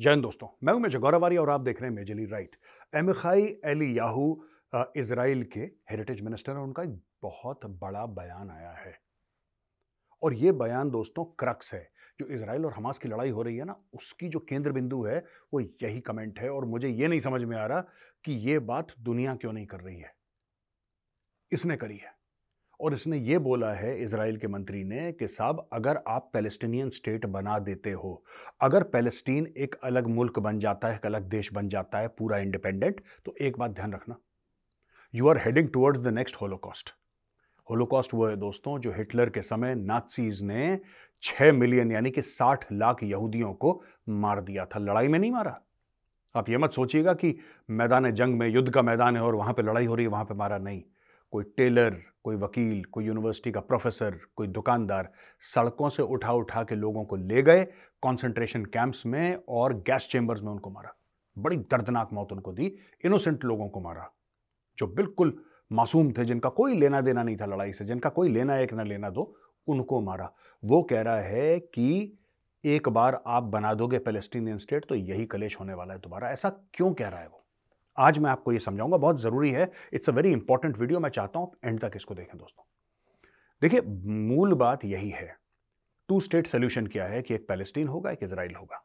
जैन दोस्तों, मैं हूँ मेजर गौरवारी और आप देख रहे हैं मेजली right. Amichai Eliyahu Israel के हेरिटेज मिनिस्टर हैं उनका एक बहुत बड़ा बयान आया है। और ये बयान दोस्तों क्रक्स है। जो इसराइल और हमास की लड़ाई हो रही है ना, उसकी जो केंद्र बिंदु है, वो यही कमेंट है, और मुझे ये नहीं समझ में आ रहा कि ये बात दुनिया क्यों नहीं कर रही है। इसने करी है। और इसने ये बोला है इसराइल के मंत्री ने कि साहब, अगर आप पैलेस्टीनियन स्टेट बना देते हो, अगर पैलेस्टीन एक अलग मुल्क बन जाता है, एक अलग देश बन जाता है, पूरा इंडिपेंडेंट तो एक बात ध्यान रखना। You are heading towards the next holocaust holocaust वो है दोस्तों, जो हिटलर के समय नाथसीज ने छह मिलियन यानी कि साठ लाख यहूदियों को मार दिया था। लड़ाई में नहीं मारा। आप ये मत सोचिएगा कि मैदान जंग में युद्ध का मैदान है और वहाँ पे लड़ाई हो रही है, वहाँ पे मारा नहीं। कोई टेलर, कोई वकील, कोई यूनिवर्सिटी का प्रोफेसर, कोई दुकानदार सड़कों से उठा उठा के लोगों को ले गए, कॉन्सेंट्रेशन कैंप्स में और गैस चेंबर्स में उनको मारा। बड़ी दर्दनाक मौत उनको दी, इनोसेंट लोगों को मारा, जो बिल्कुल मासूम थे, जिनका कोई लेना देना नहीं था लड़ाई से, जिनका कोई लेना एक ना लेना दो, उनको मारा। वो कह रहा है कि एक बार आप बना दोगे पैलेस्टीनियन स्टेट तो यही कलेश होने वाला है दोबारा। ऐसा क्यों कह रहा है वो? आज मैं आपको ये समझाऊँगा, बहुत ज़रूरी है। It's a very important video मैं चाहता हूँ एंड तक इसको देखें दोस्तों। देखिए, मूल बात यही है। टू स्टेट सोल्यूशन क्या है कि एक पैलेस्टीन होगा, एक इसराइल होगा।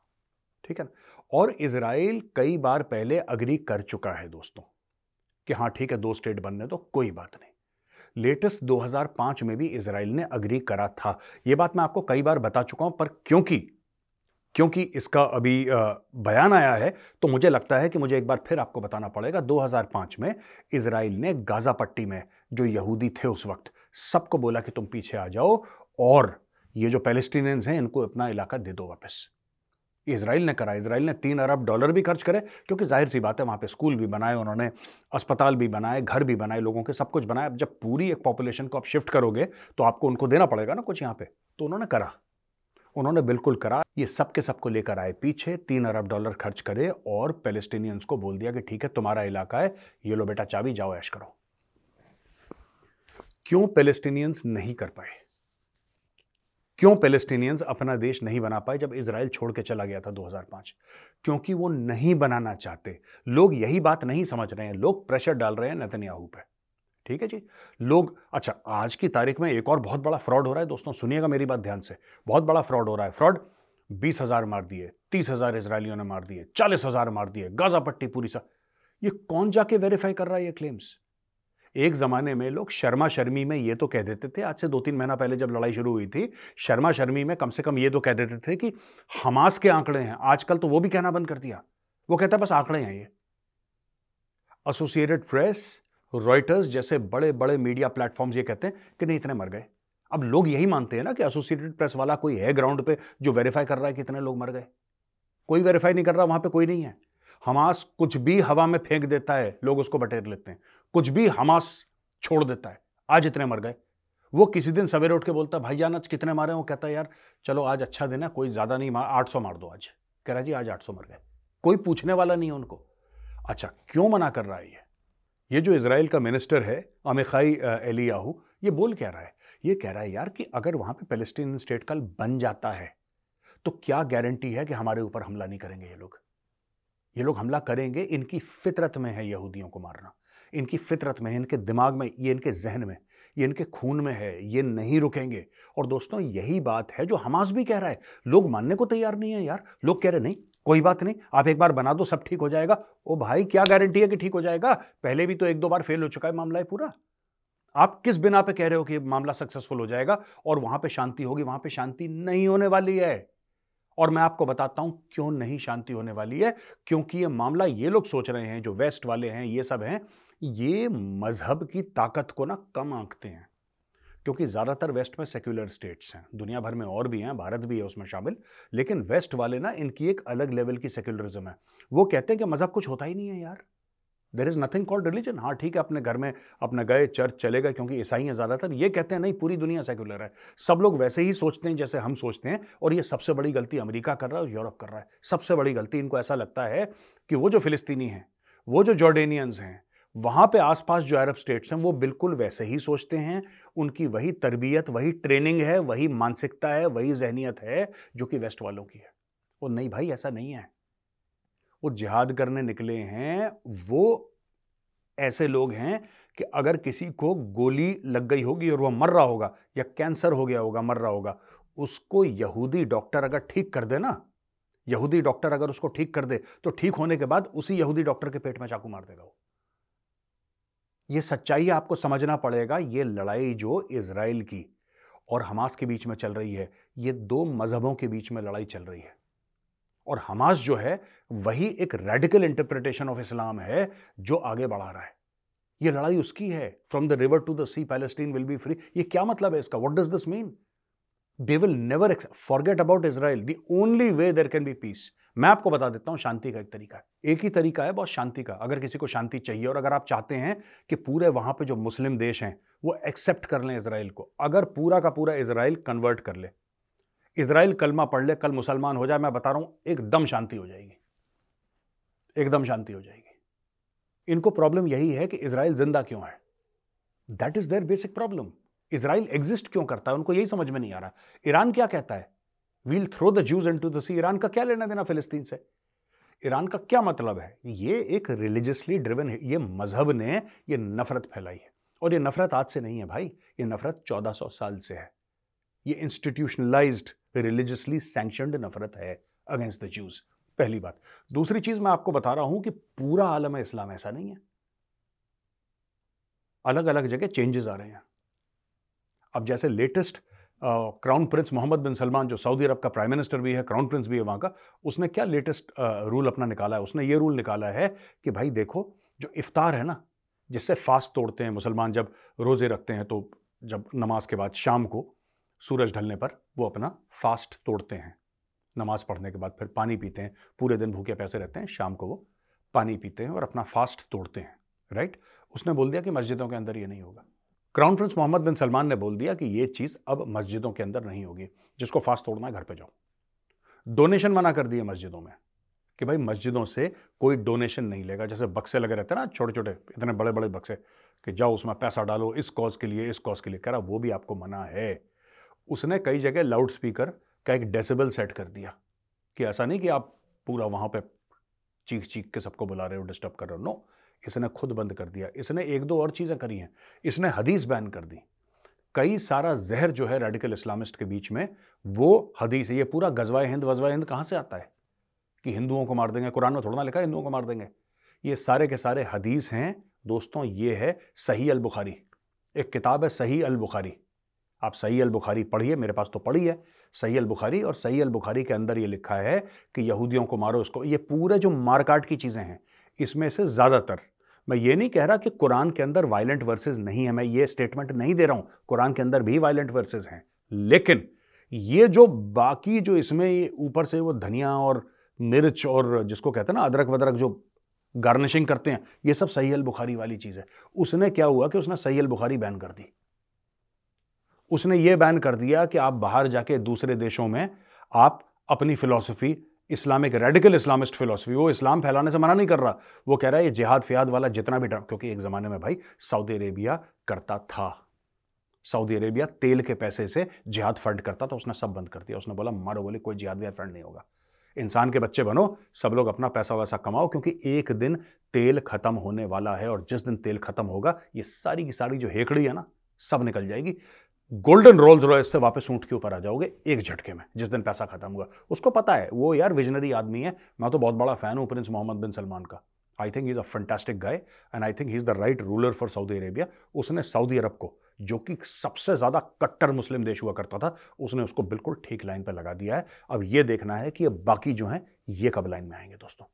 ठीक है ना? और इसराइल कई बार पहले अग्री कर चुका है दोस्तों कि हाँ ठीक है, दो स्टेट बनने तो कोई बात नहीं। लेटेस्ट 2005 में भी इसराइल ने अग्री करा था। यह बात मैं आपको कई बार बता चुका हूँ, पर क्योंकि क्योंकि इसका अभी बयान आया है तो मुझे लगता है कि मुझे एक बार फिर आपको बताना पड़ेगा 2005 में इसराइल ने गाजा पट्टी में जो यहूदी थे उस वक्त, सबको बोला कि तुम पीछे आ जाओ और ये जो पैलेस्टीनियंस हैं, इनको अपना इलाका दे दो वापस। इसराइल ने करा इसराइल ने तीन अरब डॉलर भी खर्च करे, क्योंकि ज़ाहिर सी बात है, वहाँ पे स्कूल भी बनाए, उन्होंने अस्पताल भी बनाए, घर भी बनाए, लोगों के सब कुछ बनाए। अब जब पूरी एक पॉपुलेशन को आप शिफ्ट करोगे तो आपको उनको देना पड़ेगा ना कुछ यहाँ पे। तो उन्होंने करा। उन्होंने बिल्कुल करा, ये सब के सबको लेकर आए पीछे, तीन अरब डॉलर खर्च करे और पैलेस्टीनियंस को बोल दिया कि ठीक है, तुम्हारा इलाका है, ये लो बेटा चाबी, जाओ ऐश करो। क्यों पैलेस्टीनियंस नहीं कर पाए? क्यों पैलेस्टीनियंस अपना देश नहीं बना पाए जब इसराइल छोड़ के चला गया था 2005 क्योंकि वो नहीं बनाना चाहते। लोग यही बात नहीं समझ रहे हैं, लोग प्रेशर डाल रहे हैं नेतन्याहू पे। ठीक है जी। लोग अच्छा आज की तारीख में एक और बहुत बड़ा फ्रॉड हो रहा है। दोस्तों, सुनिएगा मेरी बात ध्यान से। बहुत बड़ा फ्रॉड हो रहा है। फ्रॉड, बीस हज़ार मार दिए, तीस हज़ार इसराइलियों ने मार दिए, चालीस हज़ार मार दिए, गाजा पट्टी पूरी सा। ये कौन जाके वेरीफाई कर रहा है ये क्लेम्स एक जमाने में लोग शर्मा शर्मी में ये तो कह देते थे, आज से दो तीन महीना पहले जब लड़ाई शुरू हुई थी, शर्मा शर्मी में कम से कम ये तो कह देते थे कि हमास के आंकड़े हैं। आजकल तो वो भी कहना बंद कर दिया। वो कहता बस आंकड़े हैं ये। एसोसिएटेड प्रेस रॉयटर्स जैसे बड़े बड़े मीडिया प्लेटफॉर्म्स ये कहते हैं कि नहीं, इतने मर गए। अब लोग यही मानते हैं ना कि एसोसिएटेड प्रेस वाला कोई है ग्राउंड पे जो वेरीफाई कर रहा है कि इतने लोग मर गए। कोई वेरीफाई नहीं कर रहा, वहाँ पे कोई नहीं है। हमास कुछ भी हवा में फेंक देता है, लोग उसको बटेर लेते हैं। कुछ भी हमास छोड़ देता है, आज इतने मर गए। वो किसी दिन सवेरे उठ के बोलता है, भाई आज कितने मारे वो कहता है, यार, चलो, आज अच्छा दिन है, कोई ज़्यादा नहीं, मार, आठ सौ मार दो आज। कह रहा जी, आज आठ सौ मर गए। कोई पूछने वाला नहीं है उनको। अच्छा क्यों मना कर रहा है ये? ये जो इसराइल का मिनिस्टर है, अमिखाई एलियाहू, ये बोल क्या रहा है? ये कह रहा है, यार, कि अगर वहाँ पे पैलेस्टीन स्टेट कल बन जाता है तो क्या गारंटी है कि हमारे ऊपर हमला नहीं करेंगे ये लोग? ये लोग हमला करेंगे, इनकी फितरत में है यहूदियों को मारना। इनकी फितरत में इनके दिमाग में, ये इनके जहन में, ये इनके खून में है, ये नहीं रुकेंगे। और दोस्तों, यही बात है जो हमास भी कह रहा है। लोग मानने को तैयार नहीं है यार। लोग कह रहे, नहीं कोई बात नहीं, आप एक बार बना दो, सब ठीक हो जाएगा। ओ भाई, क्या गारंटी है कि ठीक हो जाएगा? पहले भी तो एक दो बार फेल हो चुका है मामला है पूरा। आप किस बिना पे कह रहे हो कि मामला सक्सेसफुल हो जाएगा? और वहाँ पे शांति होगी, वहाँ पे शांति नहीं होने वाली है। और मैं आपको बताता हूँ, क्यों नहीं शांति होने वाली है? क्योंकि ये मामला ये लोग सोच रहे हैं, जो वेस्ट वाले हैं, ये सब हैं, ये मज़हब की ताकत को ना कम आंकते हैं। क्योंकि ज़्यादातर वेस्ट में सेक्युलर स्टेट्स हैं। दुनिया भर में और भी हैं, भारत भी है उसमें शामिल, लेकिन वेस्ट वाले ना, इनकी एक अलग लेवल की सेक्युलरिज्म है। वो कहते हैं कि मज़हब कुछ होता ही नहीं है यार। There is nothing called religion हाँ ठीक है, अपने घर में, अपने गए चर्च चले गए, क्योंकि ईसाई हैं ज़्यादातर। ये कहते हैं, नहीं, पूरी दुनिया सेक्युलर है। सब लोग वैसे ही सोचते हैं जैसे हम सोचते हैं, और ये सबसे बड़ी गलती अमेरिका कर रहा है और यूरोप कर रहा है। सबसे बड़ी गलती इनको ऐसा लगता है कि वो जो फिलिस्तीनी हैं, वो जो जॉर्डेनियंस हैं वहाँ पे आसपास जो अरब स्टेट्स हैं, वो बिल्कुल वैसे ही सोचते हैं। उनकी वही तरबियत, वही ट्रेनिंग है, वही मानसिकता है, वही जहनीत है, जो कि वेस्ट वालों की है। और नहीं भाई, ऐसा नहीं है। वो जिहाद करने निकले हैं, वो ऐसे लोग हैं कि अगर किसी को गोली लग गई होगी और वह मर रहा होगा या कैंसर हो गया होगा, मर रहा होगा, उसको यहूदी डॉक्टर अगर ठीक कर दे ना, यहूदी डॉक्टर अगर उसको ठीक कर दे तो ठीक होने के बाद उसी यहूदी डॉक्टर के पेट में चाकू मार देगा वो। ये सच्चाई आपको समझना पड़ेगा, ये लड़ाई जो इसराइल की और हमास के बीच में चल रही है, ये दो मजहबों के बीच में लड़ाई चल रही है। और हमास जो है, वही एक रेडिकल इंटरप्रिटेशन ऑफ़ इस्लाम है, जो आगे बढ़ा रहा है। ये लड़ाई उसकी है from the river to the sea Palestine will be free ये क्या मतलब है इसका? What does this mean they will never forget about Israel the only way there can be peace मैं आपको बता देता हूँ, शांति का एक तरीका है। एक ही तरीका है, बहुत शांति का। अगर किसी को शांति चाहिए और अगर आप चाहते हैं कि पूरे वहाँ पे जो मुस्लिम देश हैं, वो एक्सेप्ट कर लें इसराइल को, अगर पूरा का पूरा इसराइल कन्वर्ट कर ले। इसराइल कलमा पढ़ ले, कल मुसलमान हो जाए, मैं बता रहा हूँ, एकदम शांति हो जाएगी। एकदम शांति हो जाएगी। इनको प्रॉब्लम यही है कि इसराइल ज़िंदा क्यों है? That is their basic problem Israel exist क्यों करता है? उनको यही समझ में नहीं आ रहा। ईरान क्या कहता है? We'll throw the Jews into the sea Iran का क्या लेना देना फिलिस्तीन से? ईरान का क्या मतलब है? ये एक रिलीजियसली ड्रिवन है। ये मज़हब ने ये नफरत फैलाई है। और ये नफरत आज से नहीं है भाई। ये नफरत 1400 साल से है। ये इंस्टीट्यूशनलाइज्ड रिलीजियसली सैंक्शनड नफरत है अगेंस्ट द जूज पहली बात। दूसरी चीज़ मैं आपको बता रहा हूँ कि पूरा आलम इस्लाम ऐसा नहीं है। अलग अलग जगह चेंजेस आ रहे हैं। अब जैसे latest crown prince Mohammed bin Salman जो सऊदी अरब का प्राइम मिनिस्टर भी है क्राउन प्रिंस भी है वहाँ का, उसने क्या लेटेस्ट रूल अपना निकाला है? उसने ये रूल निकाला है कि भाई देखो, जो इफ्तार है ना, जिससे फास्ट तोड़ते हैं मुसलमान जब रोज़े रखते हैं तो जब नमाज़ के बाद शाम को सूरज ढलने पर वो अपना फास्ट तोड़ते हैं। नमाज़ पढ़ने के बाद फिर पानी पीते हैं, पूरे दिन भूखे पैसे रहते हैं, शाम को वो पानी पीते हैं और अपना फास्ट तोड़ते हैं राइट उसने बोल दिया कि मस्जिदों के अंदर ये नहीं होगा। Crown prince Mohammed bin Salman ने बोल दिया कि ये चीज़ अब मस्जिदों के अंदर नहीं होगी, जिसको फास्ट तोड़ना है, घर पे जाओ। डोनेशन मना कर दिए मस्जिदों में कि भाई मस्जिदों से कोई डोनेशन नहीं लेगा। जैसे बक्से लगे रहते हैं ना छोटे छोटे इतने बड़े बड़े बक्से कि जाओ, उसमें पैसा डालो, इस कॉज के लिए, इस कॉज के लिए। कह रहा, वो भी आपको मना है। उसने कई जगह लाउड स्पीकर का एक डेसिबल सेट कर दिया कि ऐसा नहीं कि आप पूरा वहाँ पे चीख चीख के सबको बुला रहे हो डिस्टर्ब कर रहे हो। नो इसने खुद बंद कर दिया, इसने एक दो और चीज़ें करी हैं, इसने हदीस बैन कर दी। कई सारा जहर जो है रेडिकल इस्लामिस्ट के बीच में, वो हदीस है, ये पूरा गजवा हिंद, वजवा हिंद कहाँ से आता है? कि हिंदुओं को मार देंगे, कुरान में थोड़ा ना लिखा हिंदुओं को मार देंगे। ये सारे के सारे हदीस हैं, दोस्तों, ये है सही अल बुखारी एक किताब है सही अल बुखारी आप सही अल बुखारी पढ़िए, मेरे पास तो पढ़ी है, सही अल बुखारी और सही अल बुखारी के अंदर ये लिखा है कि यहूदियों को मारो उसको ये पूरे जो मारकाट की चीज़ें हैं इसमें से ज़्यादातर, मैं ये नहीं कह रहा कि कुरान के अंदर वायलेंट वर्सेस नहीं है, मैं ये स्टेटमेंट नहीं दे रहा हूँ, कुरान के अंदर भी वायलेंट वर्सेस हैं। लेकिन ये जो बाकी जो इसमें ऊपर से वो धनिया और मिर्च और जिसको कहते हैं ना, अदरक वदरक जो गार्निशिंग करते हैं, ये सब सही अल बुखारी वाली चीज़ है। उसने क्या हुआ कि उसने सही अल बुखारी बैन कर दी। उसने ये बैन कर दिया कि आप बाहर जाके दूसरे देशों में आप अपनी philosophy Islamic radical Islamist philosophy वो इस्लाम फैलाने से मना नहीं कर रहा। वो कह रहा है, ये जिहाद, फियाद वाला जितना भी क्योंकि एक ज़माने में भाई सऊदी अरेबिया करता था। सऊदी अरेबिया तेल के पैसे से जिहाद फंड करता था, उसने सब बंद कर दिया। उसने बोला, मारो बोले, कोई जिहाद विहाद फंड नहीं होगा। इंसान के बच्चे बनो, सब लोग अपना पैसा वैसा कमाओ, क्योंकि एक दिन तेल खत्म होने वाला है और जिस दिन तेल खत्म होगा, ये सारी की सारी जो हेकड़ी है ना, सब निकल जाएगी। गोल्डन रोल्स रॉयस से वापस ऊँट के ऊपर आ जाओगे एक झटके में, जिस दिन पैसा खत्म हुआ। उसको पता है, वो यार विजनरी आदमी है। मैं तो बहुत बड़ा फ़ैन हूँ प्रिंस मोहम्मद बिन सलमान का। I think is a fantastic guy and I think he is the right ruler for Saudi Arabia उसने सऊदी अरब को, जो कि सबसे ज़्यादा कट्टर मुस्लिम देश हुआ करता था, उसने उसको बिल्कुल ठीक लाइन पर लगा दिया है। अब ये देखना है कि ये बाकी जो हैं, ये कब लाइन में आएँगे दोस्तों?